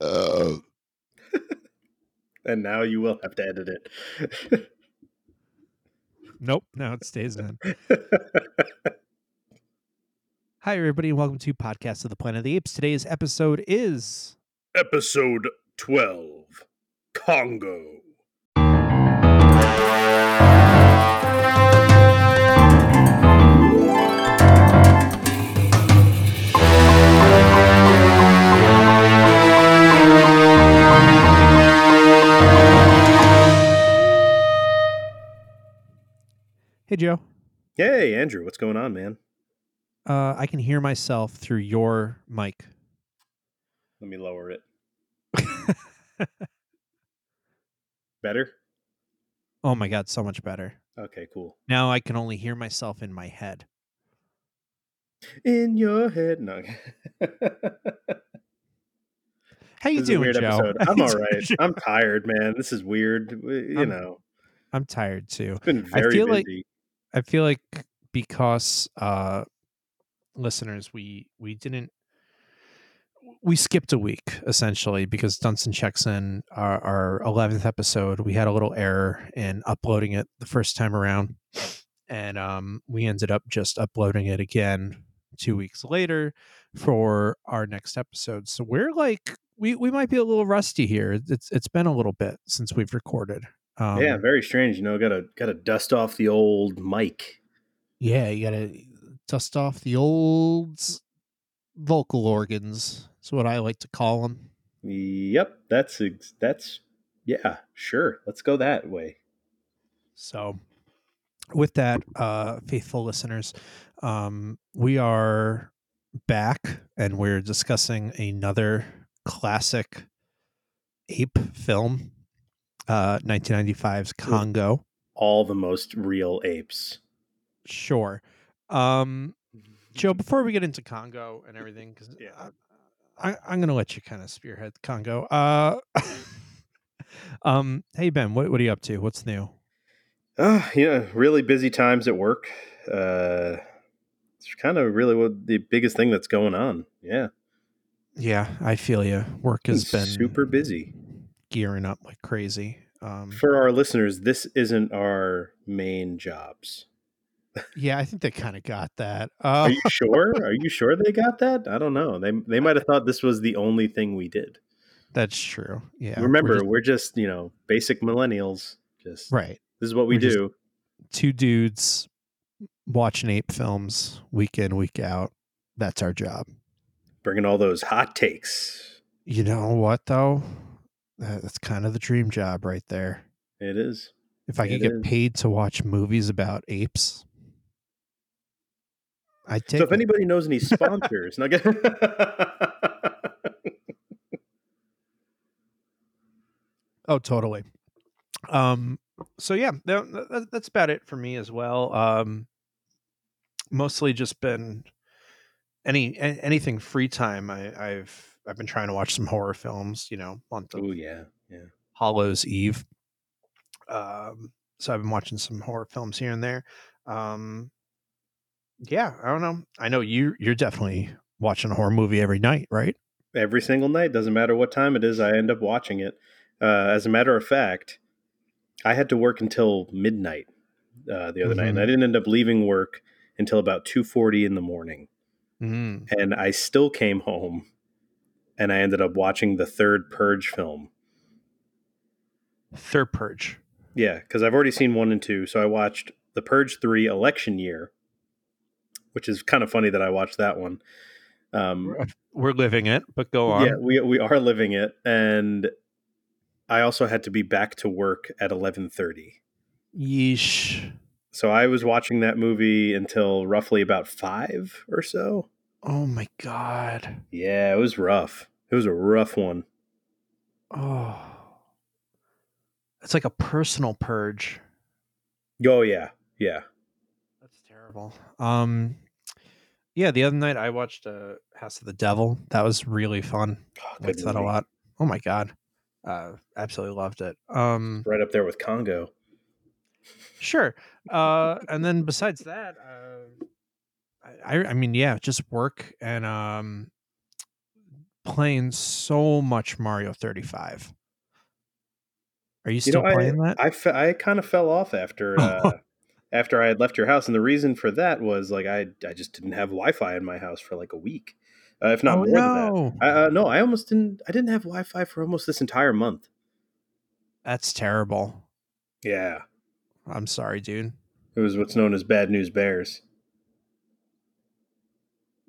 Uh, and now you will have to edit it. Nope. No, it stays in. Hi, everybody, and welcome to Podcast of the Planet of the Apes. Today's episode is Episode 12 Congo. Hey, Joe. Hey, Andrew, what's going on, man? Uh, I can hear myself through your mic. Let me lower it. Better? oh my God, so much better. Okay, cool. Now I can only hear myself in my head. In your head. No. How you This is a doing, weird Joe? episode. I'm all right. I'm tired, man. This is weird. You I'm know, I'm tired too. it's been I very feel like- busy. I feel like because uh listeners we we didn't we skipped a week essentially because Dunston checks in our, our 11th episode. We had a little error in uploading it the first time around. And um, we ended up just uploading it again two weeks later for our next episode. So we're like, we, we might be a little rusty here. It's It's been a little bit since we've recorded. Um, yeah, very strange. You know, gotta gotta dust off the old mic. Yeah, you gotta dust off the old vocal organs. That's what I like to call them. Yep, that's that's yeah, sure. Let's go that way. So, with that, uh, faithful listeners, um, we are back and we're discussing another classic ape film, uh, 1995's Congo. All the most real apes. Sure. Um, Joe, before we get into Congo and everything, because Yeah. I, I'm going to let you kind of spearhead Congo. Uh, um, hey Ben, what what are you up to? What's new? Uh, yeah, really busy times at work. Uh, it's kind of really what the biggest thing that's going on. Yeah, Yeah, I feel you. Work has It's been super busy. Gearing up like crazy. Um, For our listeners, this isn't our main jobs. yeah, I think they kind of got that. Are Uh, you sure? Are you sure they got that? I don't know. They they might have thought this was the only thing we did. that's true. Yeah. we're Remember, just- we're just you know basic millennials. Just right. this is what we We're do. Two dudes watching ape films week in, week out. That's our job. Bringing all those hot takes. You know what though? That- That's kind of the dream job right there. It is. If I It could get is. paid to watch movies about apes, I'd take So if it. anybody knows any sponsors, now get Oh, totally. Um, so yeah, that, that- that's about it for me as well. Um, mostly just been any anything free time. I, I've I've been trying to watch some horror films. You know, of oh yeah, yeah. Hollow's Eve. Um, so I've been watching some horror films here and there. Um, yeah, I don't know. I know you you're definitely watching a horror movie every night, right? Every single night, doesn't matter what time it is, I end up watching it. Uh, as a matter of fact, I had to work until midnight uh, the other night, and I didn't end up leaving work until about two forty in the morning. Mm. And I still came home, and I ended up watching the third Purge film. Third Purge. Yeah, because I've already seen one and two. So I watched The Purge 3 Election Year, which is kind of funny that I watched that one. Um, We're living it, but go on. yeah, we, we are living it. And I also had to be back to work at 11.30. Yeesh. So I was watching that movie until roughly about 5 or so. Oh my god. Yeah, it was rough. It was a rough one. Oh. It's like a personal purge. Oh, yeah. Yeah. That's terrible. Um yeah, the other night I watched uh, House of the Devil. That was really fun. Oh, I liked that a lot. Oh my god. Uh absolutely loved it. Um Right up there with Congo. Sure. Uh, and then besides that, uh, I, I mean, yeah, just work and um, playing so much Mario 35. Are you You still know, I playing that? I, I kind of fell off after uh, after I had left your house, and the reason for that was like I I just didn't have Wi-Fi in my house for like a week, uh, if not oh more than that. no, I, uh, no, I almost didn't. I didn't have Wi-Fi for almost this entire month. that's terrible. Yeah, I'm sorry, dude. it was what's known as bad news bears.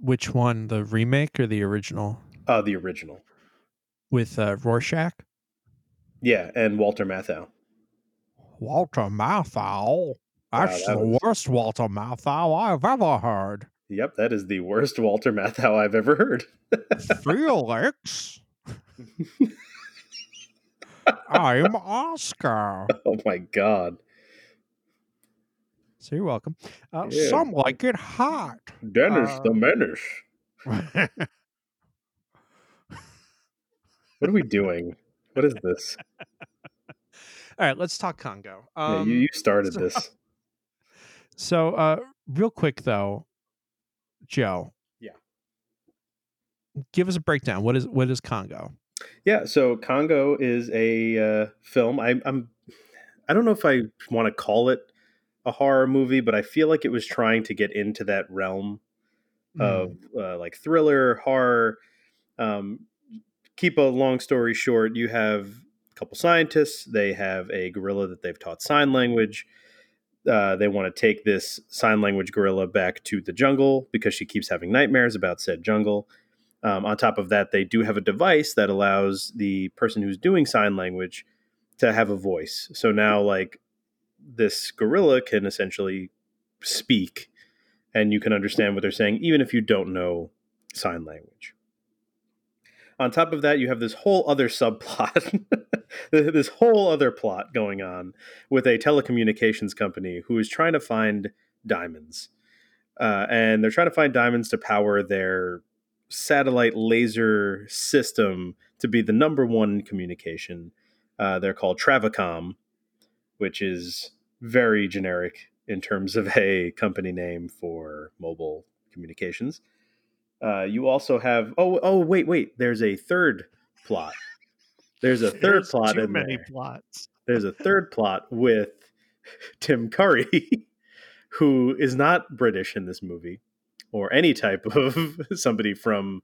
Which one, the remake or the original Uh, the original. with uh, Rorschach? Yeah, and Walter Matthau. Walter Matthau. That's that the was- worst Walter Matthau I've ever heard. Yep, that is the worst Walter Matthau I've ever heard. Felix, I'm Oscar. oh my god, So you're welcome. Uh, Yeah. Some like it hot. Dennis the Uh, Menace. What are we doing? What is this? All right, let's talk Congo. Yeah, Um, you, you started so- this. So, uh, real quick though, Joe. Yeah. Give us a breakdown. What is what is Congo? Yeah, so Congo is a uh, film. I, I'm, I don't know if I want to call it a horror movie, but I feel like it was trying to get into that realm of uh, like thriller horror. Um, keep a long story short, you have a couple scientists. They have a gorilla that they've taught sign language. Uh, they want to take this sign language gorilla back to the jungle because she keeps having nightmares about said jungle. Um, on top of that, they do have a device that allows the person who's doing sign language to have a voice. So now, like, this gorilla can essentially speak and you can understand what they're saying, even if you don't know sign language. On top of that, you have this whole other subplot, this whole other plot going on with a telecommunications company who is trying to find diamonds. Uh, and they're trying to find diamonds to power their satellite laser system to be the number one communication. Uh, they're called TraviCom, which is very generic in terms of a company name for mobile communications. Uh, you also have oh oh wait wait there's a third plot. There's a third There's plot too in many there. plots. There's a third plot with Tim Curry, who is not British in this movie, or any type of somebody from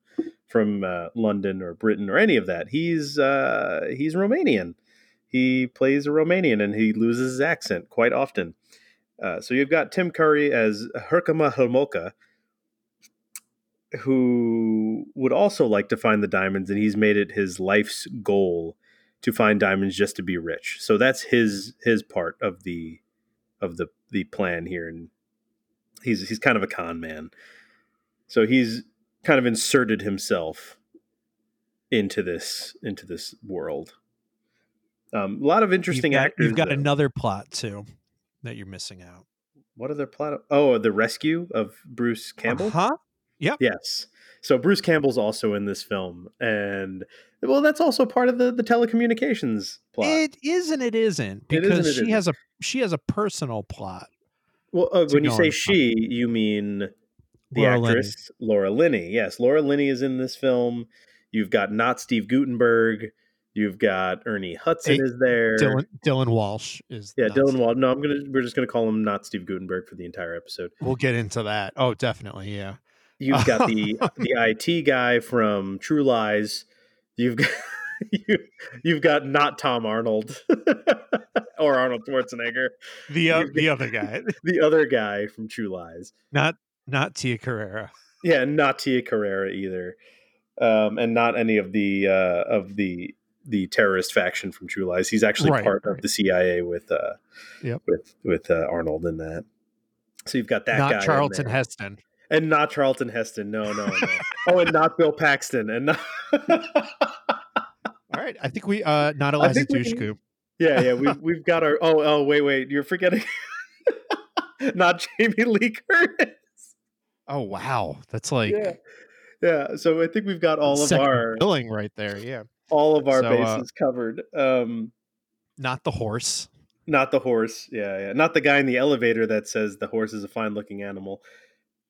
from uh, London or Britain or any of that. He's uh, he's Romanian. He plays a Romanian and he loses his accent quite often. Uh, so you've got Tim Curry as Herkermer Homolka, who would also like to find the diamonds, and he's made it his life's goal to find diamonds just to be rich. So that's his his part of the of the the plan here, and he's he's kind of a con man. So he's kind of inserted himself into this into this world. Um, a lot of interesting you've got, actors. You've got though. another plot too that you're missing out. What other plot? Oh, the rescue of Bruce Campbell. Huh? Yeah. Yes. So Bruce Campbell's also in this film, and well, that's also part of the the telecommunications plot. It is and it isn't It is and because it she isn't. has a she has a personal plot. well, uh, when you say she, you mean the Laura Linney. actress Laura Linney. Yes, Laura Linney is in this film. You've got not Steve Guttenberg. You've got Ernie Hudson Hey, is there. Dylan Dylan Walsh is yeah, Dylan Walsh. No, I'm gonna. We're just gonna call him not Steve Guttenberg for the entire episode. We'll get into that. Oh, definitely, yeah. You've got the the IT guy from True Lies. You've got you, you've got not Tom Arnold or Arnold Schwarzenegger. The uh, the other guy, The other guy from True Lies. not not Tia Carrere. Yeah, not Tia Carrere either, um, and not any of the uh, of the the terrorist faction from True Lies. He's actually Right, part right. of the CIA with uh, Yep. with with uh, Arnold in that. So you've got that guy not Charlton. Heston. and not Charlton Heston. No, no, no. oh, and not Bill Paxton, and not. All right, I think we uh not Eliza Dushku. yeah, yeah. We've we've got our. Oh, oh, wait, wait. You're forgetting. not Jamie Lee Curtis. Oh wow, that's like yeah, yeah. So I think we've got all of our billing right there. Yeah, all of our So, uh, bases covered. Um, not the horse. not the horse. Yeah, yeah. Not the guy in the elevator that says the horse is a fine looking animal.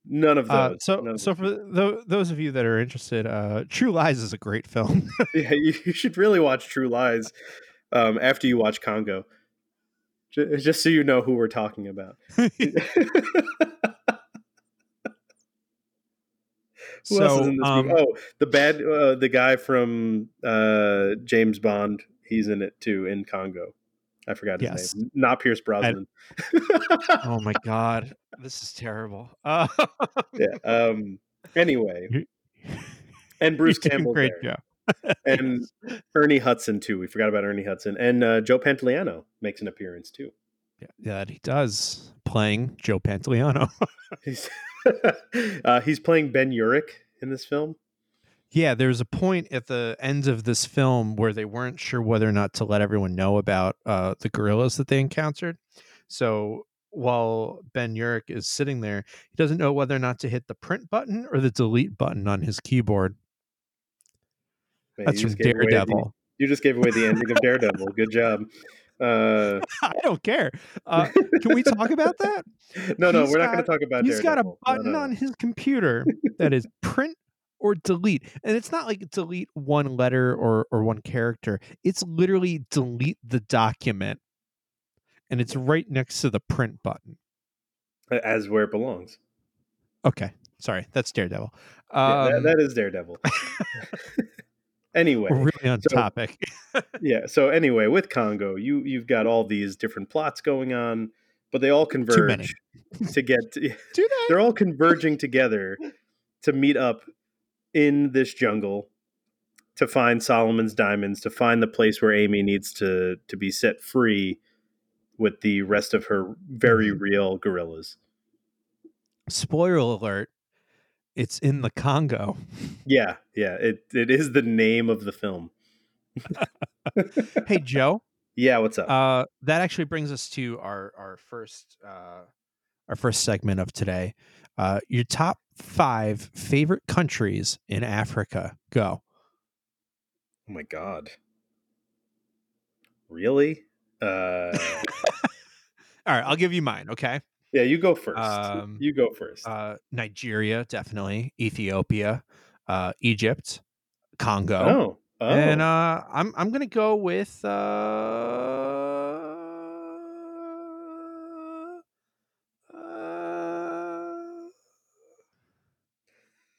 None of those. Uh, so, of so those. for tho- those of you that are interested, uh, True Lies is a great film. yeah, you, you should really watch True Lies um, after you watch Congo, J- just so you know who we're talking about. Who else is so, in this um, movie? Oh, the bad, uh, the guy from uh, James Bond. He's in it too in Congo. I forgot his Yes. name. Not Pierce Brosnan. oh my god, this is terrible. Uh, yeah. Um. Anyway, and Bruce Campbell great there, job. and Ernie Hudson too. We forgot about Ernie Hudson, and uh, Joe Pantoliano makes an appearance too. yeah, that he does playing Joe Pantoliano. He's uh, he's playing Ben Urich in this film. Yeah, there's a point at the end of this film where they weren't sure whether or not to let everyone know about uh, the gorillas that they encountered. So while Ben Urich is sitting there, he doesn't know whether or not to hit the print button or the delete button on his keyboard. Man, That's from away the- Daredevil. you just gave away the ending of Daredevil. Good job. Uh, I don't care. Uh, can we talk about that? no, no, He's we're not going to talk about He's got a Daredevil. No, button no. on his computer that is print or delete. And it's not like delete one letter or, or one character. It's literally delete the document. And it's right next to the print button. as where it belongs. Okay. Sorry. That's Daredevil. Yeah, Um, that, that is Daredevil. anyway, we're really on so- topic. yeah. So anyway, with Congo, you you've got all these different plots going on, but they all converge to get. To, Do they? they're all converging together to meet up in this jungle to find Solomon's diamonds, to find the place where Amy needs to to be set free with the rest of her very Mhm. real gorillas. Spoiler alert. It's in the Congo. Yeah, yeah. It it is the name of the film. Hey, Joe. Yeah, what's up? Uh, that actually brings us to our our first uh, our first segment of today. Uh, your top five favorite countries in Africa. Go. oh my god. Really? Uh All right, I'll give you mine. Okay. Yeah, you go first. Um, you go first. Uh, Nigeria, definitely. Ethiopia, uh, Egypt, Congo, oh. Oh. and uh, I'm I'm gonna go with uh, uh,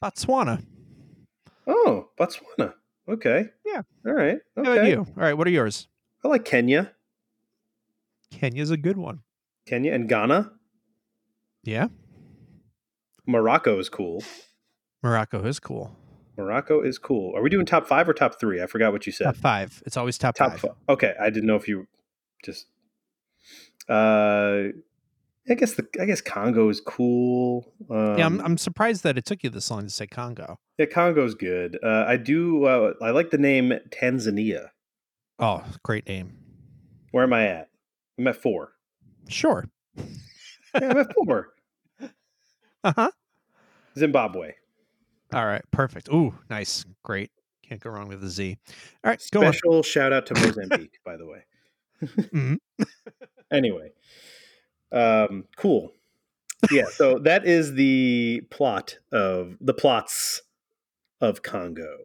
Botswana. oh, Botswana. Okay. Yeah. All right. How about Okay. you? All right, what are yours? I like Kenya. Kenya's a good one. Kenya and Ghana. Yeah, Morocco is cool. Morocco is cool. Morocco is cool. Are we doing top five or top three? I forgot what you said. Top five. It's always top, top five. five. Okay, I didn't know if you just. Uh, I guess the I guess Congo is cool. Um, yeah, I'm, I'm surprised that it took you this long to say Congo. yeah, Congo's good. Uh, I do. Uh, I like the name Tanzania. Oh, great name. Where am I at? I'm at four. Sure. Yeah, I'm at four. Uh huh. Zimbabwe. All right. Perfect. Ooh, nice. Great. Can't go wrong with the Z. All right. Special shout out to Mozambique, by the way. Mhm. Anyway, um, cool. Yeah, so that is the plot of the plots of Congo.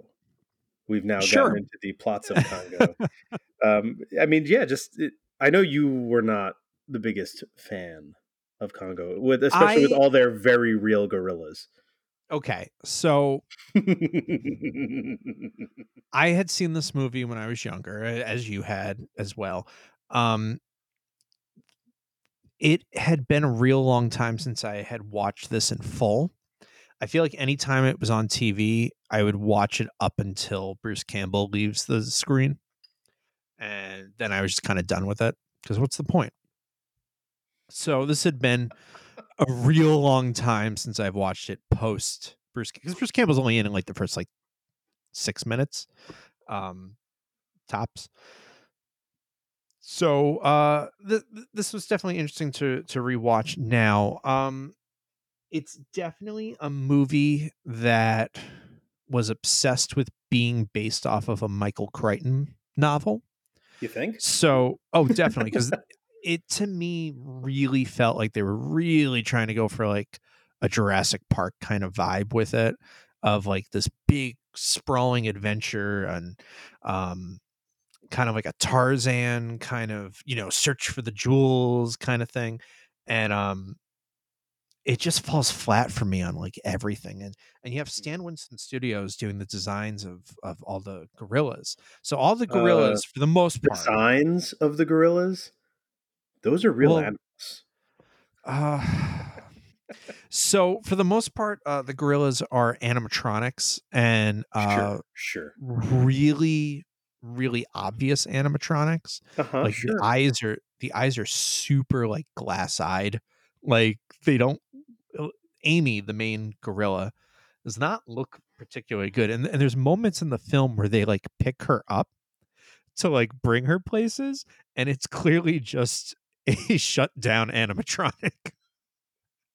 We've now Sure. gotten into the plots of Congo. um, I mean, yeah, just it, I know you were not the biggest fan of Congo, with especially with all their very real gorillas. Okay. So I had seen this movie when I was younger, as you had as well. Um, it had been a real long time since I had watched this in full. I feel like anytime it was on TV, I would watch it up until Bruce Campbell leaves the screen. And then I was just kind of done with it because what's the point? So this had been a real long time since I've watched it post Bruce because Bruce Campbell's only in like the first like six minutes, um, tops. So uh, th- th- this was definitely interesting to to rewatch. Now, um, it's definitely a movie that was obsessed with being based off of a Michael Crichton novel. you think? So, oh, definitely, because it to me really felt like they were really trying to go for like a Jurassic Park kind of vibe with it, of like this big sprawling adventure and um, kind of like a Tarzan kind of you know search for the jewels kind of thing, and um, it just falls flat for me on like everything and and you have Mm. stan winston studios doing the designs of of all the gorillas so all the Uh, gorillas for the most The part signs of the gorillas, those are real Well, animals. uh, so for the most part uh the gorillas are animatronics and uh sure, sure. really really obvious animatronics Uh huh. like sure. the eyes are the eyes are super like glass-eyed like they don't uh, amy the main gorilla does not look particularly good and, and there's moments in the film where they like pick her up to like bring her places and it's clearly just a shut down animatronic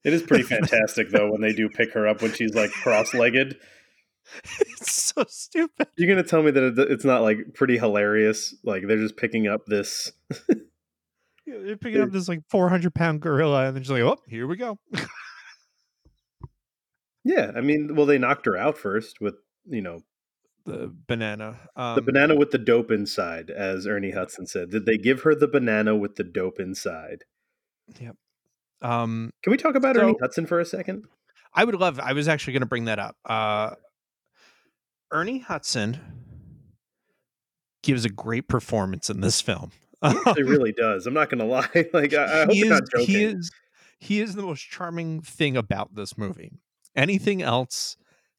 It is pretty fantastic though when they do pick her up when she's like cross-legged. it's so stupid You're gonna tell me that it's not like pretty hilarious? Like they're just picking up this. Yeah, they're picking up this like 400 pound gorilla and they're just like oh here we go Yeah, I mean, well, they knocked her out first with you know the banana um, the banana with the dope inside, as Ernie Hudson said. Did they give her the banana with the dope inside? Yep. Um Can we talk about Ernie Hudson for a second? I would love. I was actually going to bring that up. Uh, Ernie Hudson gives a great performance in this film. He really does. I'm not gonna lie. Like I, I hope he is. not joking. He is. He is the most charming thing about this movie. Anything else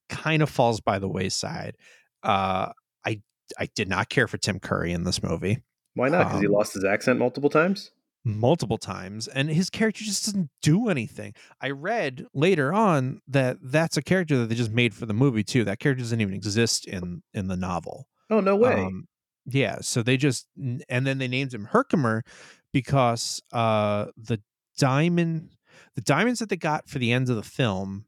kind of falls by the wayside. Uh, I I did not care for Tim Curry in this movie Why not? Because he um, lost his accent multiple times. multiple times, and his character just doesn't do anything. I read later on that that's a character that they just made for the movie too. That character doesn't even exist in in the novel. Oh no way. Um, yeah, so they just and then they named him Herkimer because uh the diamond the diamonds that they got for the end of the film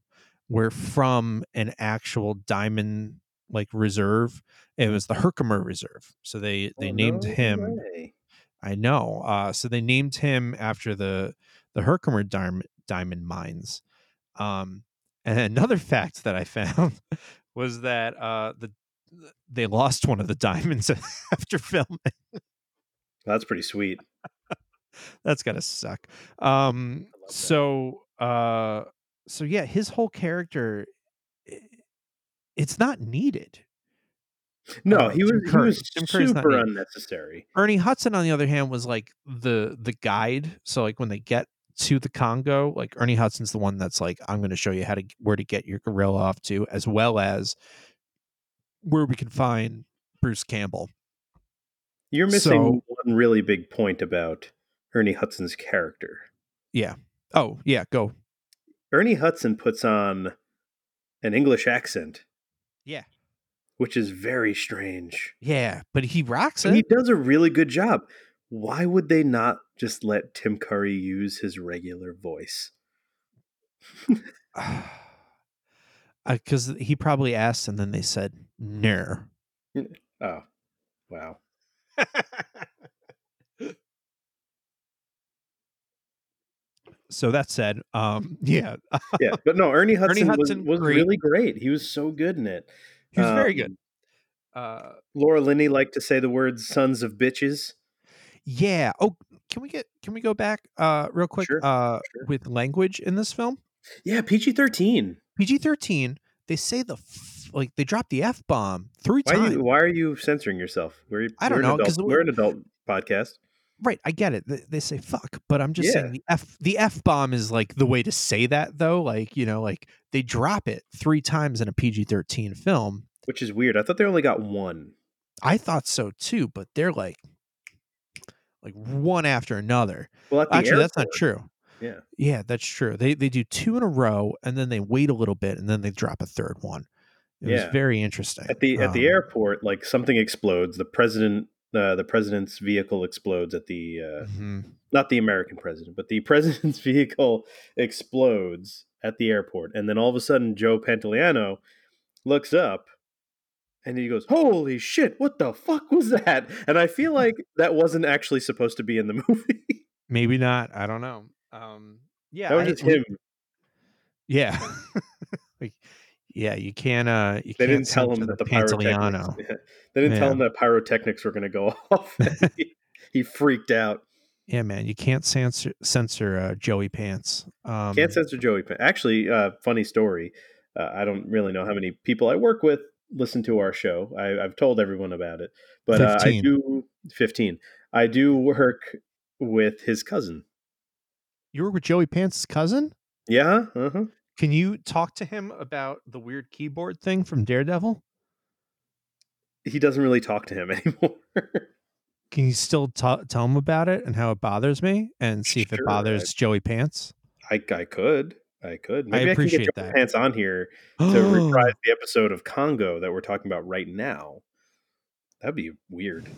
were from an actual diamond like reserve. It was the Herkimer Reserve. So they they Oh, named no him way. I know. Uh, so they named him after the the Herkimer diamond diamond mines. Um, and another fact that I found was that uh, the they lost one of the diamonds after filming. That's pretty sweet. That's gotta suck. Um, I love that. so uh, so yeah, his whole character, it's not needed. No, Uh, he was he was Tim Curry's not super unnecessary. Ernie Hudson, on the other hand, was like the the guide. So like when they get to the Congo, like Ernie Hudson's the one that's like, I'm going to show you how to where to get your gorilla off to, as well as where we can find Bruce Campbell. You're missing So- one really big point about Ernie Hudson's character. Yeah. Oh yeah, go. Ernie Hudson puts on an English accent, Yeah. which is very strange. Yeah, but he rocks And he does a really good job. Why would they not just let Tim Curry use his regular voice? Uh, because he probably asked, and then they said no. Oh, wow. so that said, um, yeah, Yeah, but no, Ernie Hudson, Hudson, was, was great. really great. He was so good in it. he was very Um, good. Uh, Laura Linney liked to say the words "sons of bitches." Yeah. Oh, can we get can we go back uh real quick Sure, uh sure. with language in this film? Yeah, PG thirteen. PG-13, they say the f- like they drop the F bomb 3 Why are times. you Why are you censoring yourself? We're, I don't we're know, 'cause adult- the- we're an adult podcast. Right, I get it. They, they say fuck, but I'm just Yeah. saying the F the F bomb is like the way to say that though, like, you know, like they drop it 3 times in a PG-13 film. which is weird. I thought they only got one. I thought so too, but they're like like one after another. Well, Actually, that's not true. Yeah, Yeah, that's true. They they do two in a row and then they wait a little bit and then they drop a third one. It Yeah. was very interesting. at the at the Um, airport, like something explodes. The president, uh, the president's vehicle explodes at the uh, mhm. not the American president, but the president's vehicle explodes at the airport, and then all of a sudden, Joe Pantoliano looks up. And he goes, "Holy shit! What the fuck was that?" And I feel like that wasn't actually supposed to be in the movie. Maybe not. I don't know. Um, yeah, that was I- just him Yeah. like, yeah, you can't. Uh, you they can't didn't tell him that the Pantoliano. pyrotechnics. They didn't tell him that pyrotechnics were going to go off. he, he freaked out. Yeah, man, you can't censor censor uh, Joey Pants. Um, Can't censor Joey. Pan- Actually, uh, funny story. Uh, I don't really know how many people I work with listen to our show. I, I've told everyone about it, but uh, I do fifteen. I do work with his cousin. You work with Joey Pants' cousin. Yeah. Uh-huh. Can you talk to him about the weird keyboard thing from Daredevil? He doesn't really talk to him anymore. Can you still ta tell him about it and how it bothers me, and see if it bothers Joey Pants? I, I could. I could. Maybe I, can appreciate get Joey that. Pants on here to reprise the episode of Congo that we're talking about right now. That'd be weird.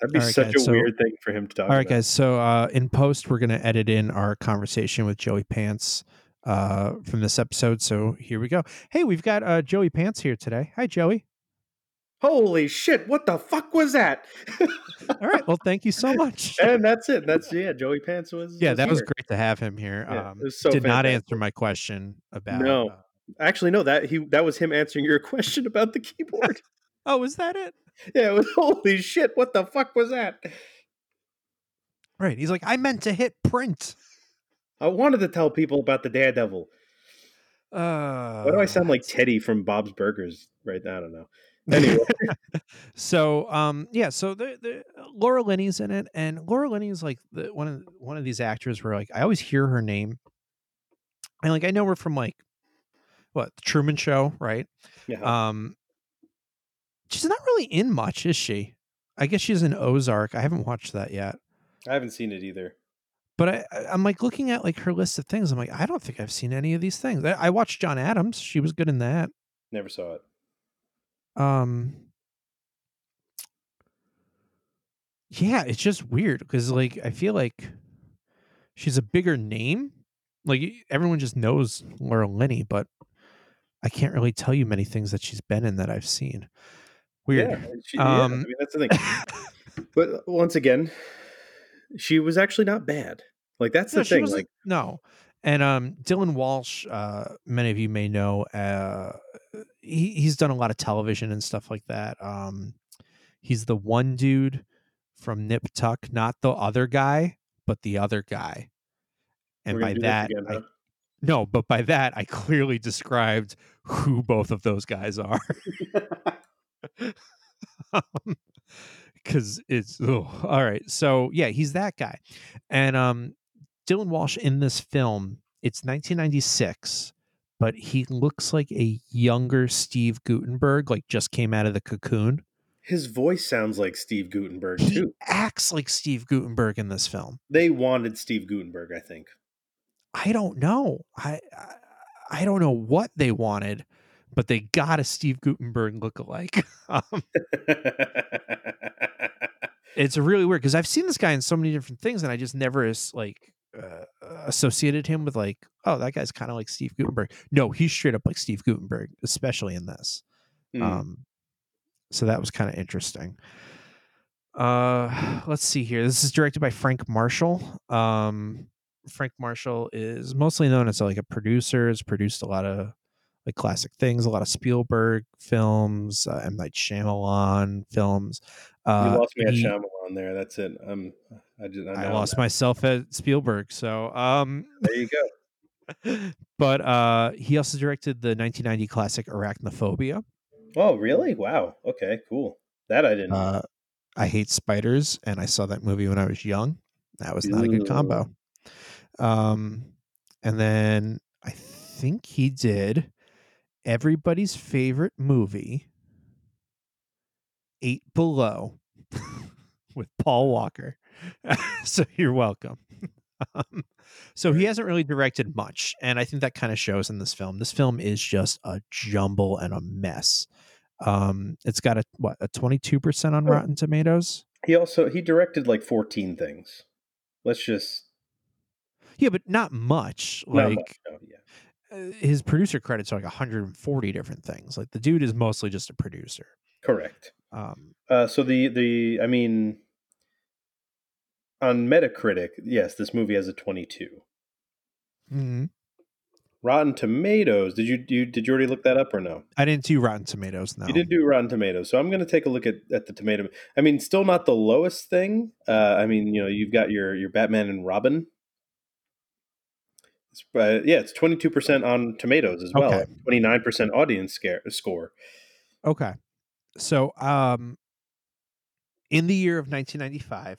That'd be right, such guys, a so- weird thing for him to talk All right, about. guys. So uh, in post, we're gonna edit in our conversation with Joey Pants uh, from this episode. So here we go. Hey, we've got uh, Joey Pants here today. Hi, Joey. Holy shit! What the fuck was that? All right. Well, thank you so much. and that's it. That's yeah. Joey Pants was. yeah, that was great to have him here. Yeah, um, so did not answer my question about. No. uh, Actually, no. That he that was him answering your question about the keyboard. oh, was that it? yeah. It was holy shit. What the fuck was that? Right. He's like, I meant to hit print. I wanted to tell people about the Daredevil. Uh, Why do I sound like Teddy from Bob's Burgers? Right? Now? I don't know. Anyway, so um yeah so the, the laura linney's in it and laura linney is like the one of one of these actors where like i always hear her name and like i know her from like what the truman show right yeah. um she's not really in much is she i guess she's in ozark i haven't watched that yet I haven't seen it either. But I, i'm like looking at like her list of things i'm like i don't think i've seen any of these things. I, I watched john adams she was good in that. Never saw it. um yeah it's just weird because like i feel like she's a bigger name. Like everyone just knows laura linney but i can't really tell you many things that she's been in that i've seen. Weird. Yeah, she, yeah, I Um, mean that's the thing. But once again, she was actually not bad. Like that's no, the thing. Like no and um dylan walsh uh many of you may know uh he, he's done a lot of television and stuff like that um he's the one dude from nip tuck not the other guy but the other guy and by that again, I, no but by that i clearly described who both of those guys are because it's all right so yeah he's that guy and um dylan walsh in this film it's 1996 but he looks like a younger steve guttenberg like just came out of the cocoon His voice sounds like Steve Guttenberg he too. acts like steve guttenberg in this film They wanted Steve Guttenberg, I think. i don't know i i, I don't know what they wanted but they got a steve guttenberg look-alike um, it's really weird because I've seen this guy in so many different things, and I just never is like uh, associated him with like, oh, that guy's kind of like Steve Guttenberg. No, he's straight up like Steve Guttenberg, especially in this. Hmm. Um, so that was kind of interesting. Uh, let's see here. This is directed by Frank Marshall. Um, Frank Marshall is mostly known as like a producer. Has produced a lot of like classic things, a lot of Spielberg films, uh, M Night Shyamalan films. Uh, you lost me at he- Shyamalan there. That's it. Um, I just I, I lost now. myself at Spielberg. So, um, There you go. but uh, he also directed the 1990 classic Arachnophobia. Oh, really? Wow. Okay, cool. That I didn't. Uh, I hate spiders, and I saw that movie when I was young. That was not a good combo. Um, and then I think he did everybody's favorite movie, Eight Below, with Paul Walker. so you're welcome. um, so he hasn't really directed much, and I think that kind of shows in this film. This film is just a jumble and a mess. Um, it's got a what a 22% on Oh. Rotten Tomatoes. he also he directed like 14 things. Let's just Yeah, but not much. not Like much, no, yeah. His producer credits are like 140 different things. Like the dude is mostly just a producer. Correct. Um, Uh, so the the I mean, on Metacritic, yes, this movie has a 22. mhm. Rotten Tomatoes. Did you, you did you already look that up or no? I didn't do Rotten Tomatoes. No, You didn't do Rotten Tomatoes, so I'm going to take a look at, at the tomato. I mean, still not the lowest thing. Uh, I mean, you know, you've got your your Batman and Robin. Uh, yeah, it's 22 percent on Tomatoes as well. Okay. 29 percent audience scare, score. Okay. So, um, in the year of 1995,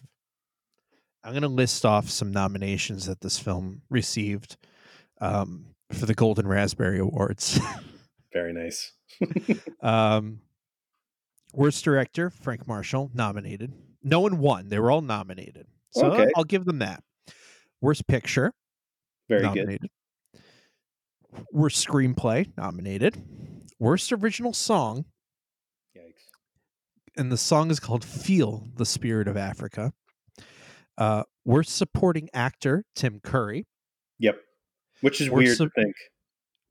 I'm going to list off some nominations that this film received um, for the Golden Raspberry Awards. Very nice. um, worst director, Frank Marshall, nominated. No one won. They were all nominated. So Okay. I'll give them that. Worst picture, Very good. nominated. Worst screenplay, nominated. Worst original song, Yikes. and the song is called Feel the Spirit of Africa. Uh, worst supporting actor, Tim Curry. Yep. Which is Or weird some- to think.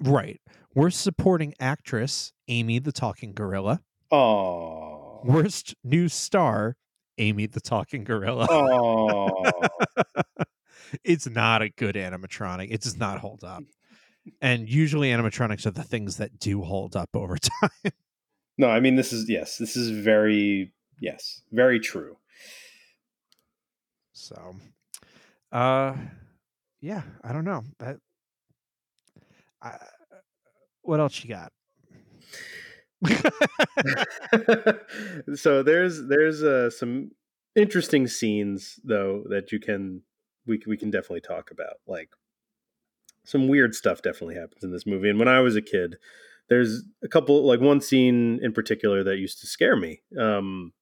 Right. Worst supporting actress, Amy the Talking Gorilla. Oh. Worst new star, Amy the Talking Gorilla. Oh. it's not a good animatronic. It does not hold up. And usually animatronics are the things that do hold up over time. no, I mean this is yes, this is very yes, very true. So uh yeah, I don't know. That I, what else you got? so there's there's uh, some interesting scenes though that you can we we can definitely talk about. Like some weird stuff definitely happens in this movie. And when I was a kid, there's a couple like one scene in particular that used to scare me. Um,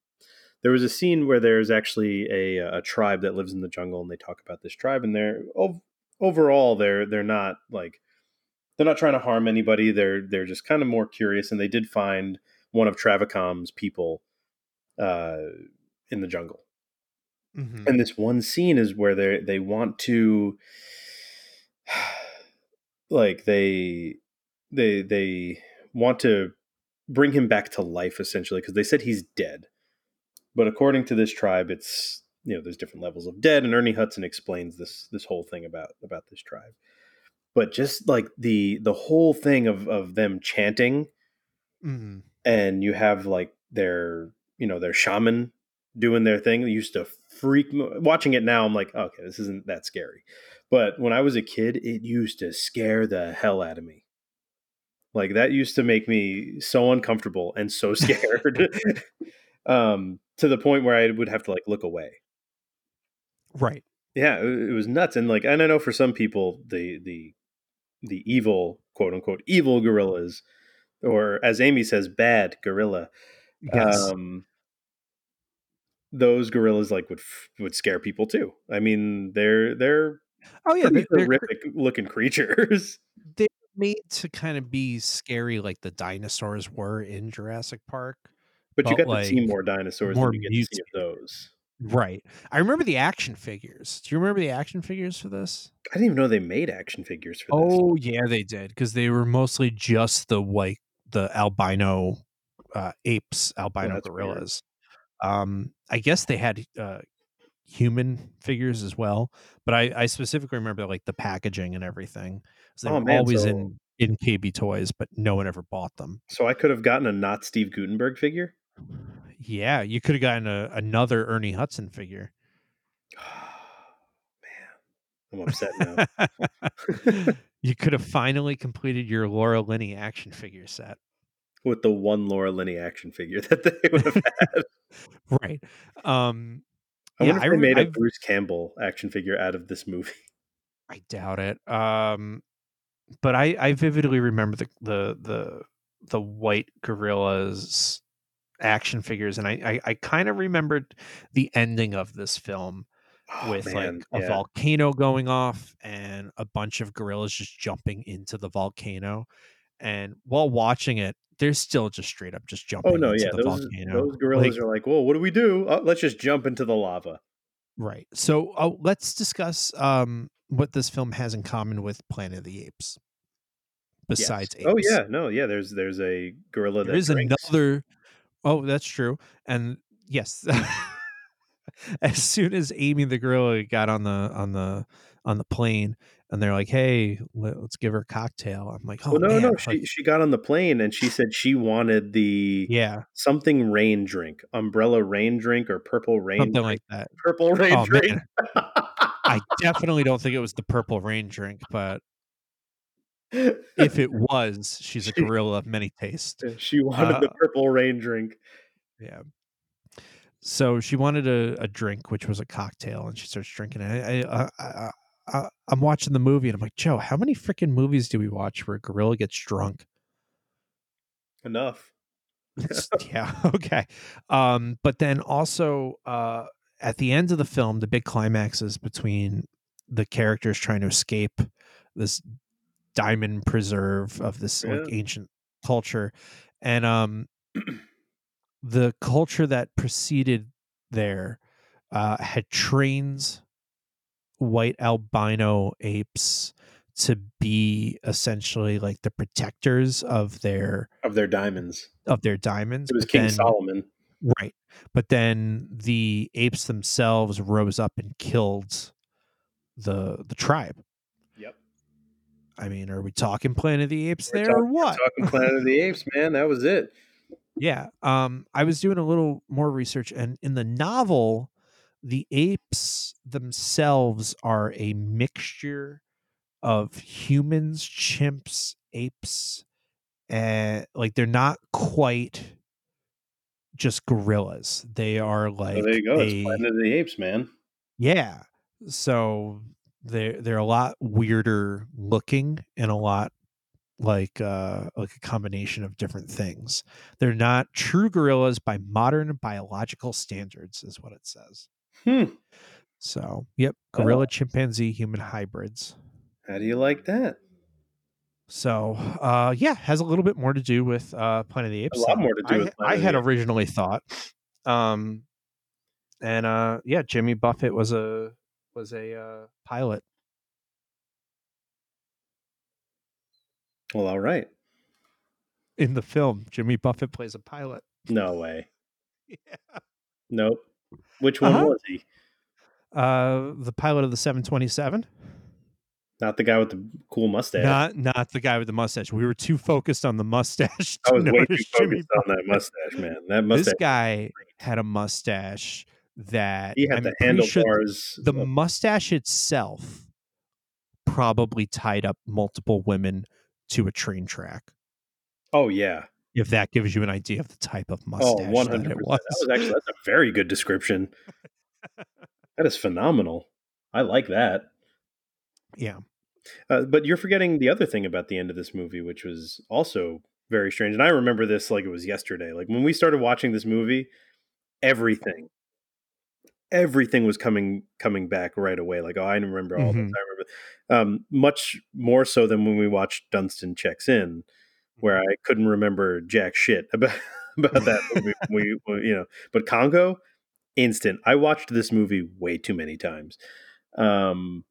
there was a scene where there's actually a, a tribe that lives in the jungle, and they talk about this tribe, and they're ov- overall they're they're not like they're not trying to harm anybody. They're they're just kind of more curious, and they did find one of TraviCom's people uh, in the jungle. Mhm. And this one scene is where they they want to like they they they want to bring him back to life essentially because they said he's dead. But according to this tribe, it's you know there's different levels of dead, and Ernie Hudson explains this this whole thing about about this tribe. But just like the the whole thing of of them chanting Mhm. and you have like their you know their shaman doing their thing used to freak me watching it now i'm like okay this isn't that scary but when i was a kid it used to scare the hell out of me like that used to make me so uncomfortable and so scared um to the point where i would have to like look away Right. yeah it, it was nuts and like and i know for some people the the the evil quote unquote evil gorillas or as amy says bad gorilla Yes. um those gorillas like would would scare people too i mean they're they're oh yeah, they're, they're horrific looking creatures They're made to kind of be scary like the dinosaurs were in Jurassic Park. but you got get to see more dinosaurs more than you get to see of those Right. I remember the action figures. Do you remember the action figures for this? i didn't even know they made action figures for this Oh yeah, they did because they were mostly just the white, the albino uh, apes, albino that's weird. gorillas. Um, I guess they had uh, human figures as well, but I, I specifically remember like the packaging and everything. 'cause They Oh, were man, always so- in in KB Toys, but no one ever bought them. so i could have gotten a not steve guttenberg figure Yeah, you could have gotten a, another Ernie Hudson figure. man i'm upset now you could have finally completed your Laura Linney action figure set. With the one laura linney action figure that they would have had Right. Um i Yeah, wonder if I they made a bruce campbell action figure out of this movie I doubt it. Um, but I, I vividly remember the the the the white gorillas action figures, and I I, I kind of remembered the ending of this film Oh, with man, like a yeah. volcano going off and a bunch of gorillas just jumping into the volcano. And while watching it, they're still just straight up just jumping Oh no, into yeah, the those volcano. those gorillas Like, are like, "Whoa, what do we do? Oh, let's just jump into the lava." Right. So uh, let's discuss um, what this film has in common with Planet of the Apes. Yes. Besides apes. oh yeah, no, yeah. There's there's a gorilla there is drinks. another. Oh, that's true. And yes, as soon as Amy the gorilla got on the on the on the plane, and they're like, "Hey, let, us give her a cocktail." I'm like, "Oh well, no, man. no, like, she she got on the plane and she said she wanted the yeah, something rain drink, umbrella rain drink or purple rain something drink. like that." purple rain Oh, drink. I definitely don't think it was the purple rain drink, but if it was, she's a She- gorilla of many tastes. she wanted the Uh, purple rain drink. Yeah. So she wanted a, a drink, which was a cocktail, and she starts drinking it. I, I, I, I, I'm watching the movie, and I'm like, Joe, how many freaking movies do we watch where a gorilla gets drunk? Enough. Yeah, okay. Um, but then also uh, at the end of the film, the big climax is between the characters trying to escape this diamond preserve of this like ancient culture, and um, the culture that preceded there uh, had trains white albino apes to be essentially like the protectors of their Of their diamonds. of their diamonds. It was King then- Solomon. Right. But then the apes themselves rose up and killed the the tribe. Yep. I mean, are we talking Planet of the Apes We're there or what? Talking Planet of the Apes, man. That was it. Yeah. Um, I was doing a little more research, and in the novel, the apes themselves are a mixture of humans, chimps, apes, and like they're not quite just gorillas. They are like so there you go. a- It's Planet of the Apes, man. yeah. So they're they're a lot weirder looking and a lot like uh like a combination of different things. They're not true gorillas by modern biological standards, is what it says. Hmm. So yep, Oh. gorilla chimpanzee human hybrids. How do you like that? So uh yeah, has a little bit more to do with uh Planet of the Apes. A lot more to do I, with Planet I had originally thought. Um and uh yeah, Jimmy Buffett was a was a uh pilot Well, all right. in the film. Jimmy Buffett plays a pilot. No way. Yeah. Nope. Which one Uh-huh. was he? Uh, the pilot of the 727. Not the guy with the cool mustache. Not not the guy with the mustache. We were too focused on the mustache. I was way too notice Jimmy focused on that mustache, man. That mustache. This guy had a mustache that he had I'm the pretty sure handlebars. the of- mustache itself probably tied up multiple women to a train track. oh yeah. If that gives you an idea of the type of Oh, mustache one that hundred it percent. was. That was actually that's a very good description. that is phenomenal. I like that. yeah. Uh, but you're forgetting the other thing about the end of this movie, which was also very strange. And I remember this like it was yesterday. Like when we started watching this movie, everything, everything was coming coming back right away. Like oh, I remember all Mhm. this. I remember um, much more so than when we watched Dunston checks in, where I couldn't remember jack shit about about that movie. we, we you know, but Congo, instant. I watched this movie way too many times. Um,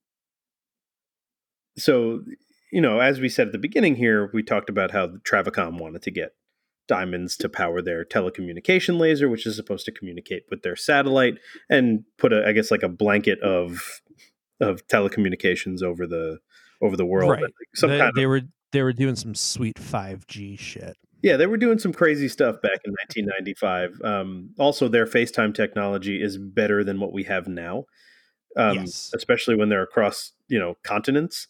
so you know, as we said at the beginning here, we talked about how TraviCom wanted to get diamonds to power their telecommunication laser, which is supposed to communicate with their satellite and put a, I guess, like a blanket of of telecommunications over the over the world. Right. Like some they, kind of, they were they were doing some sweet 5G shit. yeah, they were doing some crazy stuff back in 1995. Um, also, their FaceTime technology is better than what we have now, um, Yes. especially when they're across you know continents.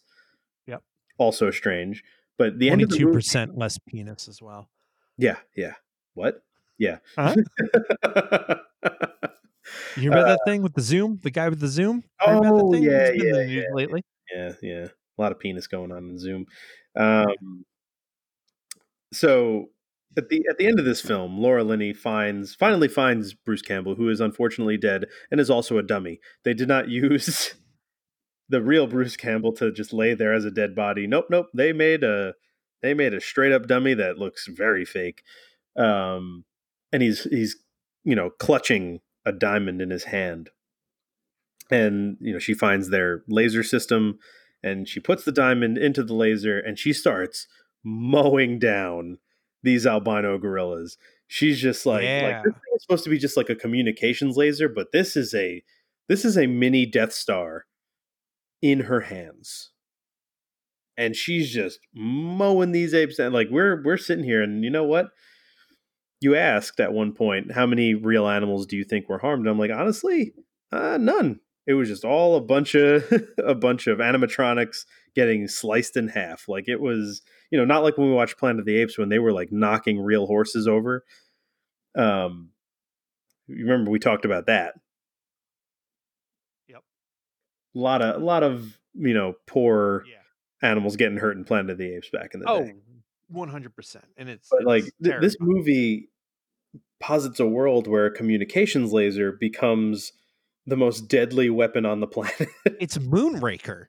Yep. Also strange, but the end of the Twenty-two movie, percent less penis as well. Yeah, yeah. What? Yeah. Huh? You remember that thing with the Zoom? The guy with the Zoom? Heard about that Uh, Oh, yeah, It's yeah, lately. yeah, yeah. A lot of penis going on in Zoom. Um, so at the at the end of this film, Laura Linney finds finally finds Bruce Campbell, who is unfortunately dead and is also a dummy. They did not use the real Bruce Campbell to just lay there as a dead body. Nope, nope. They made a they made a straight up dummy that looks very fake. Um, and he's he's you know clutching a diamond in his hand and you know she finds their laser system and she puts the diamond into the laser and she starts mowing down these albino gorillas. She's just like Yeah. like this thing is supposed to be just like a communications laser but this is a this is a mini death star in her hands. And she's just mowing these apes and like we're we're sitting here and you know what? You asked at one point how many real animals do you think were harmed? I'm like honestly uh, none it was just all a bunch of a bunch of animatronics getting sliced in half like it was you know not like when we watched planet of the apes when they were like knocking real horses over um you remember we talked about that Yep. a lot of a lot of you know poor Yeah. animals getting hurt in Planet of the Apes back in the Oh, day. 100%. And it's, But like th- this movie posits a world where a communications laser becomes the most deadly weapon on the planet. It's Moonraker.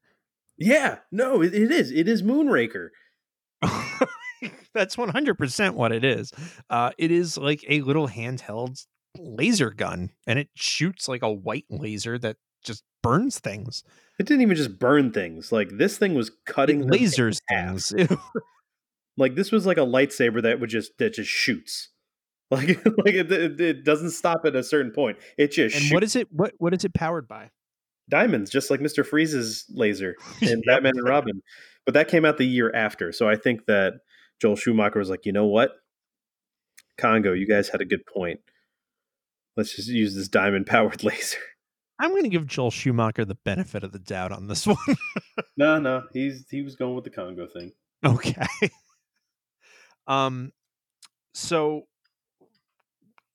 yeah, no, it, it is. It is Moonraker. That's 100% what it is. Uh, it is like a little handheld laser gun, and it shoots like a white laser that just burns things. It didn't even just burn things. Like this thing was cutting lasers things. Like this was like a lightsaber that would just that just shoots. Like like it, it, it doesn't stop at a certain point. It just and shoots what is it? What what is it powered by? diamonds, just like Mister Freeze's laser in Yep. Batman and Robin. But that came out the year after, so I think that Joel Schumacher was like, you know what, Congo, you guys had a good point. Let's just use this diamond powered laser. I'm going to give Joel Schumacher the benefit of the doubt on this one. No, no, he's he was going with the Congo thing. okay. Um, so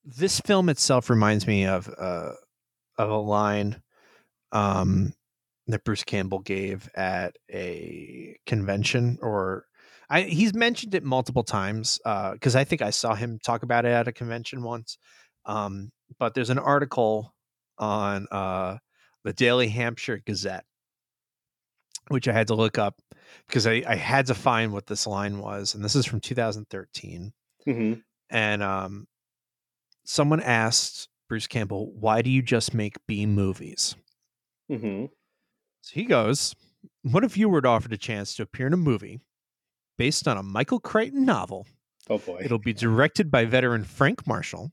this film itself reminds me of uh of a line um that Bruce Campbell gave at a convention or I he's mentioned it multiple times uh cuz I think I saw him talk about it at a convention once um but there's an article on uh the Daily Hampshire Gazette which I had to look up because I, I had to find what this line was and this is from 2013 hmm and um, someone asked Bruce Campbell, "Why do you just make B movies?" Mm-hmm. So he goes, "What if you were offered a chance to appear in a movie based on a Michael Crichton novel? Oh boy. It'll be directed by veteran Frank Marshall.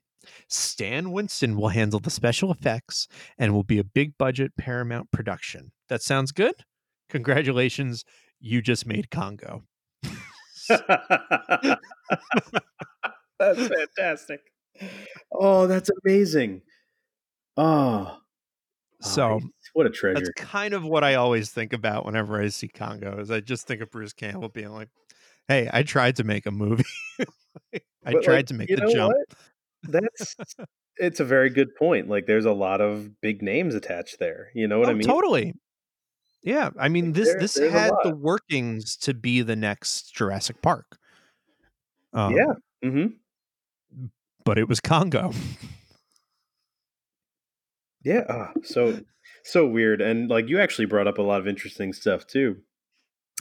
Stan Winston will handle the special effects, and will be a big budget Paramount production. That sounds good. Congratulations, you just made Congo." that's fantastic. Oh, that's amazing. Oh, So oh, what a treasure. That's kind of what I always think about whenever I see Congo. Is I just think of Bruce Campbell being like, "Hey, I tried to make a movie. I But, tried like, to make the jump." what? That's it's a very good point. Like there's a lot of big names attached there. You know what oh, I mean? totally. Yeah, I mean this There- this had the workings to be the next Jurassic Park. Um, Yeah. hmm but it was Congo. Yeah. ah, so so weird. And like you actually brought up a lot of interesting stuff too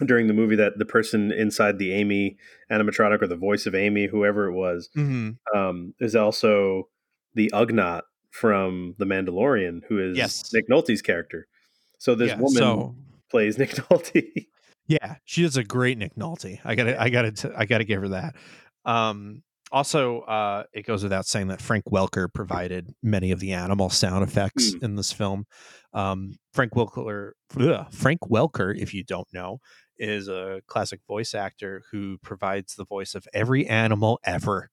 during the movie that the person inside the Amy animatronic or the voice of Amy, whoever it was, hmm um, is also the Ugnaught from The Mandalorian, who is Yes. Nick Nolte's character. So this Yeah, woman so plays Nick Nolte. Yeah, she does a great Nick Nolte. I gotta, I gotta, t- I gotta give her that. Um, also, uh, it goes without saying that Frank Welker provided many of the animal sound effects in this film. Um, Frank Welker, ugh, Frank Welker, if you don't know, is a classic voice actor who provides the voice of every animal ever.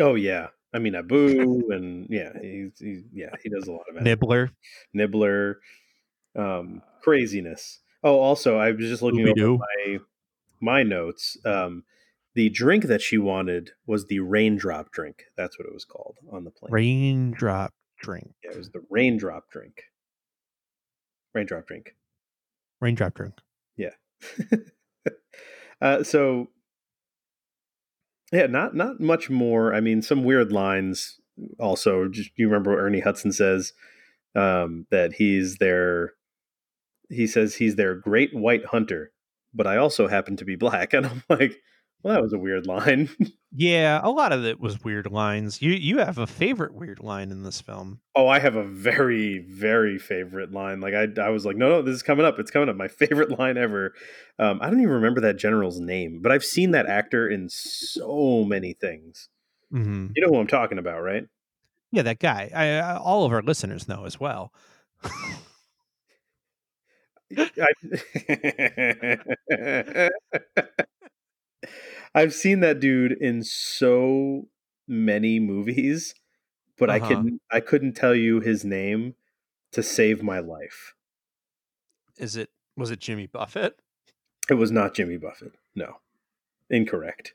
oh yeah, I mean Abu, and yeah, he's, he's yeah he does a lot of it. Nibbler, Nibbler, um, craziness. Oh, also, I was just looking over Scooby-Doo. my my notes. Um, the drink that she wanted was the raindrop drink. That's what it was called on the plane. raindrop drink, Yeah, it was the raindrop drink. Raindrop drink. raindrop drink. Yeah. uh, so, yeah, not not much more. I mean, some weird lines. Also, just you remember what Ernie Hudson says um, that he's their. He says he's their great white hunter, but I also happen to be black, and I'm like, well, that was a weird line. Yeah, a lot of it was weird lines. You, you have a favorite weird line in this film. oh, I have a very very favorite line. Like I, I was like, no, no, this is coming up. It's coming up. My favorite line ever. Um, I don't even remember that general's name, but I've seen that actor in so many things. hmm You know who I'm talking about, right? Yeah, that guy. I, I, all of our listeners know as well. I, I've seen that dude in so many movies, but I Uh-huh. couldn't I couldn't tell you his name to save my life. Is it was it Jimmy Buffett? It was not Jimmy Buffett. No. Incorrect.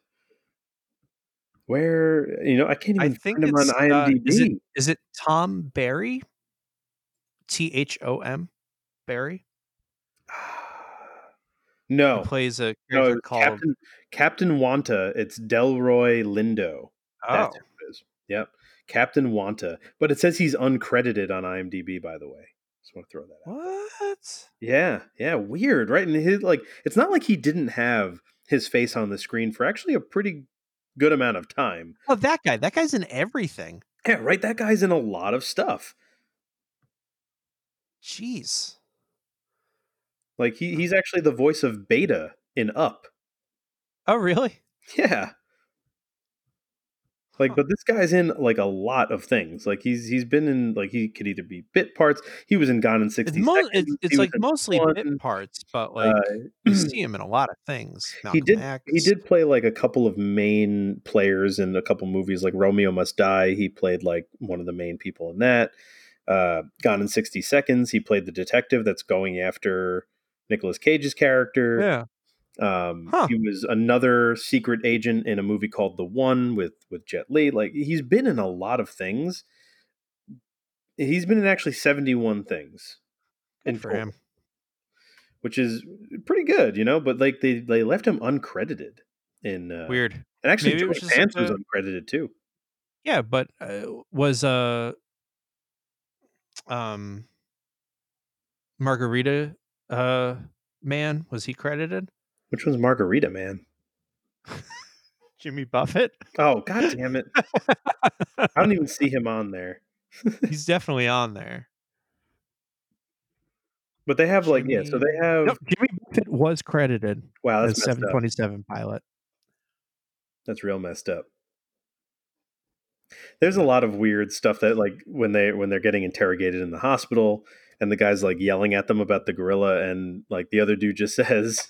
Where you know I can't I even think find him on it's, uh, IMDb. is it is it Tom Barry? T H O M Barry? No, plays a no, it character was called Captain Captain Wanta. It's Delroy Lindo. Oh. That's who it is. Yep, Captain Wanta. But it says he's uncredited on IMDb. By the way, just want to throw that out. What? Yeah, yeah, weird, right? And his like, it's not like he didn't have his face on the screen for actually a pretty good amount of time. Oh, that guy. That guy's in everything. Yeah, right. That guy's in a lot of stuff. Jeez. Like he, he's actually the voice of Beta in Up. Oh, really? Yeah. Like, Huh. but this guy's in like a lot of things. Like he's he's been in like he could either be bit parts. He was in Gone in It's, sixty mo- seconds. it's, it's like mostly one, bit parts, but like uh, you see him in a lot of things. he did X. he did play like a couple of main players in a couple movies like Romeo Must Die. He played like one of the main people in that. Uh, Gone in sixty seconds. He played the detective that's going after Nicolas Cage's character. Yeah. Um, Huh. He was another secret agent in a movie called The One with with Jet Li. Like he's been in a lot of things. He's been in actually seventy one things, Good for him. which is pretty good, you know. But like they they left him uncredited in uh, Weird. and actually Maybe it was Pants was uncredited too. Yeah, but uh, was uh um Margarita uh man was he credited? Which one's Margarita Man? Jimmy Buffett. Oh god damn it! I don't even see him on there. He's definitely on there. But they have like yeah, so they have Nope, Jimmy Buffett was credited wow, that's messed up. 727 pilot. That's real messed up. There's a lot of weird stuff that like when they when they're getting interrogated in the hospital and the guy's like yelling at them about the gorilla and like the other dude just says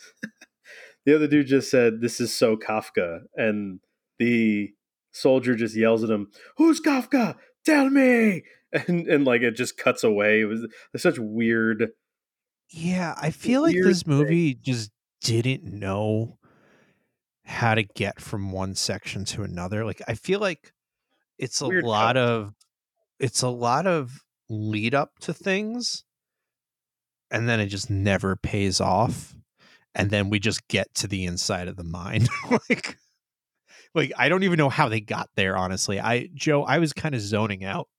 the other dude just said this is so Kafka and the soldier just yells at him who's Kafka tell me and and like it just cuts away it was such weird Yeah, I feel like this thing. movie just didn't know how to get from one section to another. Like I feel like it's a Weird lot of it's a lot of lead up to things and then it just never pays off and then we just get to the inside of the mind. like like I don't even know how they got there honestly. I Joe, I was kind of zoning out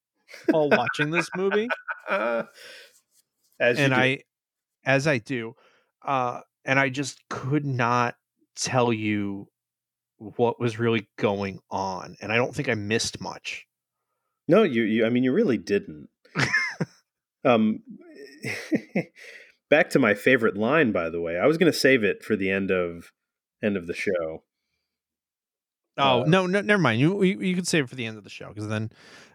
while watching this movie uh, as and do. I, as I do, uh, and I just could not tell you what was really going on, and I don't think I missed much. No, you, you I mean you really didn't. um back to my favorite line by the way. I was going to save it for the end of end of the show. Oh Uh, no, no, never mind. You you, you can save it for the end of the show because then,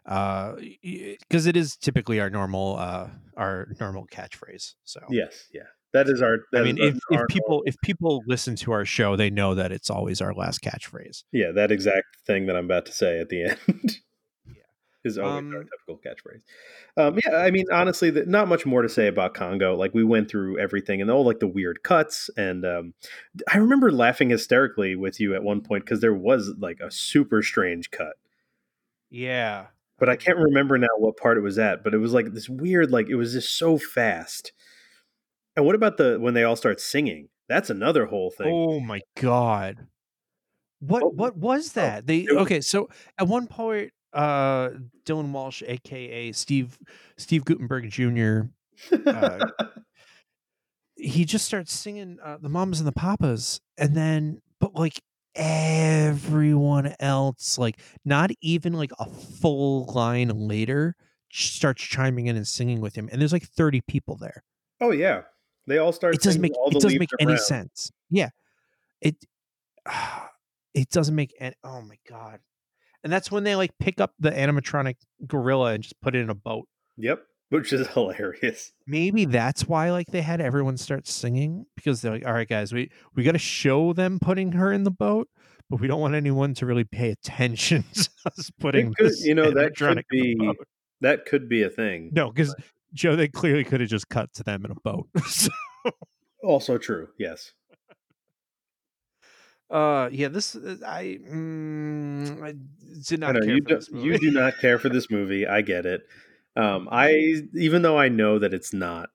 uh because it is typically our normal uh our normal catchphrase. So Yes, yeah. That is our that I mean, if, if people if people listen to our show, they know that it's always our last catchphrase. Yeah, that exact thing that I'm about to say at the end. Is always our Um, typical catchphrase. Um, yeah, I mean, honestly, the, not much more to say about Congo. Like we went through everything and all like the weird cuts, and um, I remember laughing hysterically with you at one point because there was like a super strange cut. Yeah, but I can't remember now what part it was at. But it was like this weird, like it was just so fast. And what about the when they all start singing? That's another whole thing. Oh my god. What Oh, what was that? They okay, so at one point uh Dylan Walsh aka Steve Steve Guttenberg Jr. uh, he just starts singing uh, the mamas and the papas and then but like everyone else like not even like a full line later starts chiming in and singing with him and there's like 30 people there oh yeah, they all start. it doesn't make it doesn't make any sense. Yeah, it it doesn't make any. Oh my god! And that's when they like pick up the animatronic gorilla and just put it in a boat. Yep. which is hilarious. Maybe that's why like they had everyone start singing because they're like, all right, guys, we we got to show them putting her in the boat, but we don't want anyone to really pay attention to us putting could, this you know that could animatronic in the be that could be a thing. No, because Joe, they clearly could have just cut to them in a boat. So, Also true. Yes. Uh, yeah, this uh, I mm, I did I not know care you for do, this you do not care for this movie. I get it. Um, I even though I know that it's not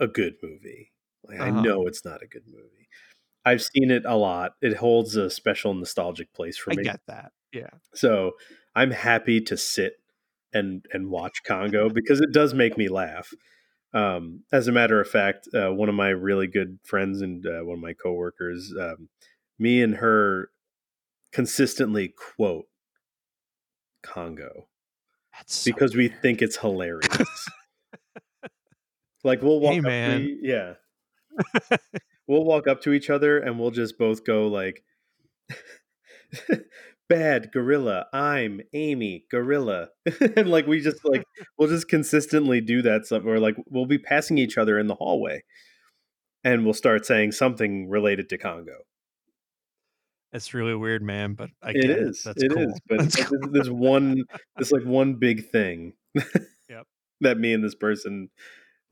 a good movie, like, I Uh-huh. know it's not a good movie. I've seen it a lot. It holds a special nostalgic place for me. I get that. Yeah. So I'm happy to sit and and watch Congo because it does make me laugh. Um, as a matter of fact, uh, one of my really good friends and uh, one of my coworkers, um, me and her consistently quote Congo That's so because we think it's hilarious. like we'll walk Hey, up man. to yeah. we'll walk up to each other and we'll just both go like bad gorilla i'm amy gorilla and like we just like we'll just consistently do that stuff or like we'll be passing each other in the hallway and we'll start saying something related to congo It's really weird, man, but I it is That's it cool. is but That's cool. there's, one there's like one big thing Yep. that me and this person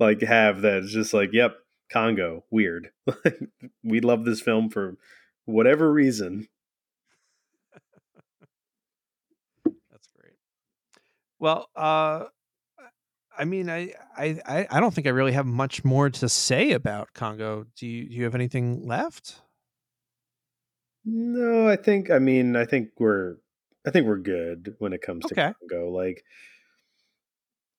like have that is just like yep congo weird we love this film for whatever reason That's great. Well, uh I mean, I, I I don't think I really have much more to say about Congo. Do you, do you have anything left? No, I think I mean I think we're I think we're good when it comes to Okay. Congo. Like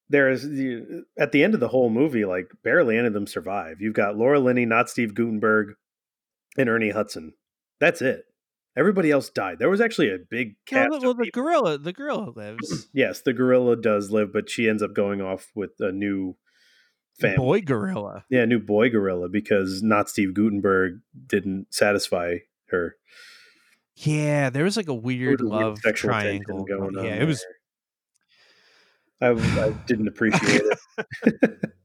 there's the- at the end of the whole movie, like barely any of them survive. You've got Laura Linney, not Steve Guttenberg, and Ernie Hudson. That's it. Everybody else died. There was actually a big Well, cast. the, of well, the people. gorilla, the gorilla lives. yes, the gorilla does live, but she ends up going off with a new family. Boy gorilla. Yeah, new boy gorilla because not Steve Guttenberg didn't satisfy her. Yeah, there was like a weird a love tension triangle. going on. Yeah, it was. I, I didn't appreciate it.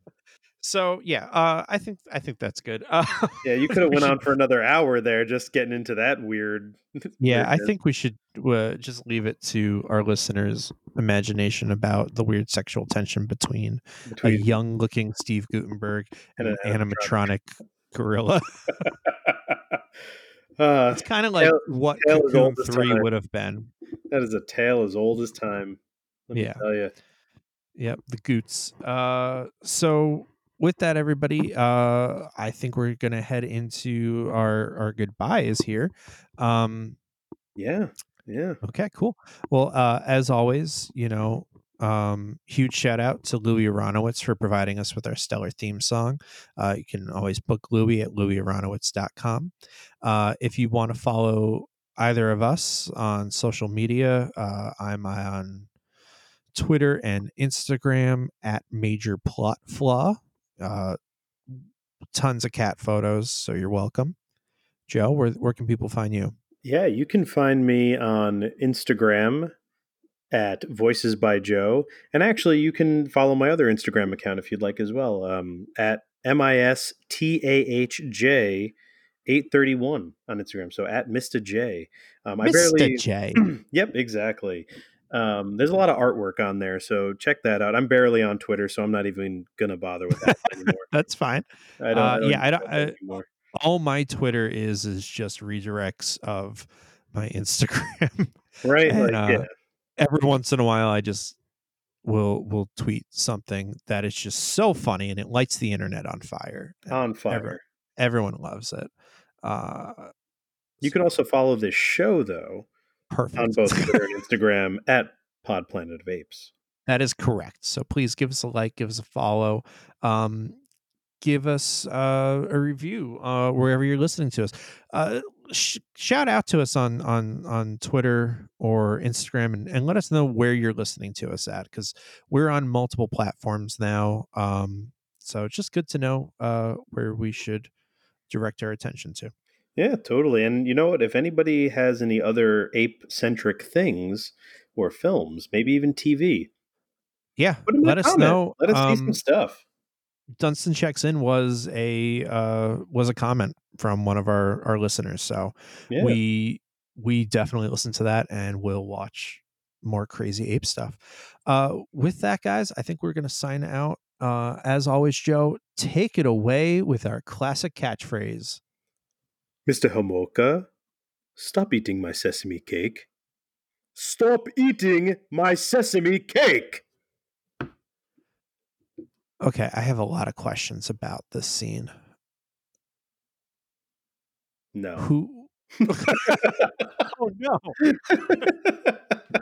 So yeah, uh, I think I think that's good. Uh, Yeah, you could have we went should- on for another hour there, just getting into that weird. Yeah, I think we should uh, just leave it to our listeners' imagination about the weird sexual tension between a young-looking Steve Guttenberg and, And an an animatronic gorilla. Uh, It's kind of like Tale- what tale Cocoon Three time. would have been. that is a tale as old as time. Let Yeah. me tell you. Yep, the Goots. Uh, so with that, everybody, uh, I think we're gonna head into our our goodbyes here. Um, Yeah, yeah. Okay, cool. Well, uh, as always, you know, um, huge shout out to Louis Aronowitz for providing us with our stellar theme song. Uh, you can always book Louis at louisaronowitz.com. Uh, if you want to follow either of us on social media, uh, I'm on Twitter and Instagram at Major Plot Flaw. Uh, tons of cat photos, so you're welcome. Joe, where, where can people find you? Yeah, you can find me on Instagram at Voices by Joe, and actually, you can follow my other Instagram account if you'd like as well. Um, at M I S T A H J eight thirty one on Instagram. So at Mista J. Um, I Mr. barely. J. yep, exactly. Um, there's a lot of artwork on there, so check that out. I'm barely on Twitter, so I'm not even gonna bother with that anymore. That's fine. I don't. Uh, I don't yeah, I don't- I- all my Twitter is is just redirects of my Instagram. Right? and, like, uh, yeah. Every once in a while, I just will will tweet something that is just so funny and it lights the internet on fire. on fire. everyone- everyone loves it. Uh, You can also follow this show though perfect on both Twitter and Instagram at Pod Planet of Apes. That is correct. So please give us a like, give us a follow, um, give us uh, a review uh, wherever you're listening to us. Uh, sh- shout out to us on on on Twitter or Instagram, and, and let us know where you're listening to us at because we're on multiple platforms now. Um, so it's just good to know uh, where we should direct our attention to. Yeah, totally. And you know what? If anybody has any other ape centric things or films, maybe even TV, yeah, Put 'em in let us comment. know. Let us see Um, some stuff. Dunston checks in was a uh, was a comment from one of our our listeners. So Yeah. we we definitely listen to that and we'll watch more crazy ape stuff. Uh, with that, guys, I think we're gonna sign out. Uh, as always, Joe, take it away with our classic catchphrase. Mr. Homolka, stop eating my sesame cake. Stop eating my sesame cake. Okay, I have a lot of questions about this scene. No. Who? oh no!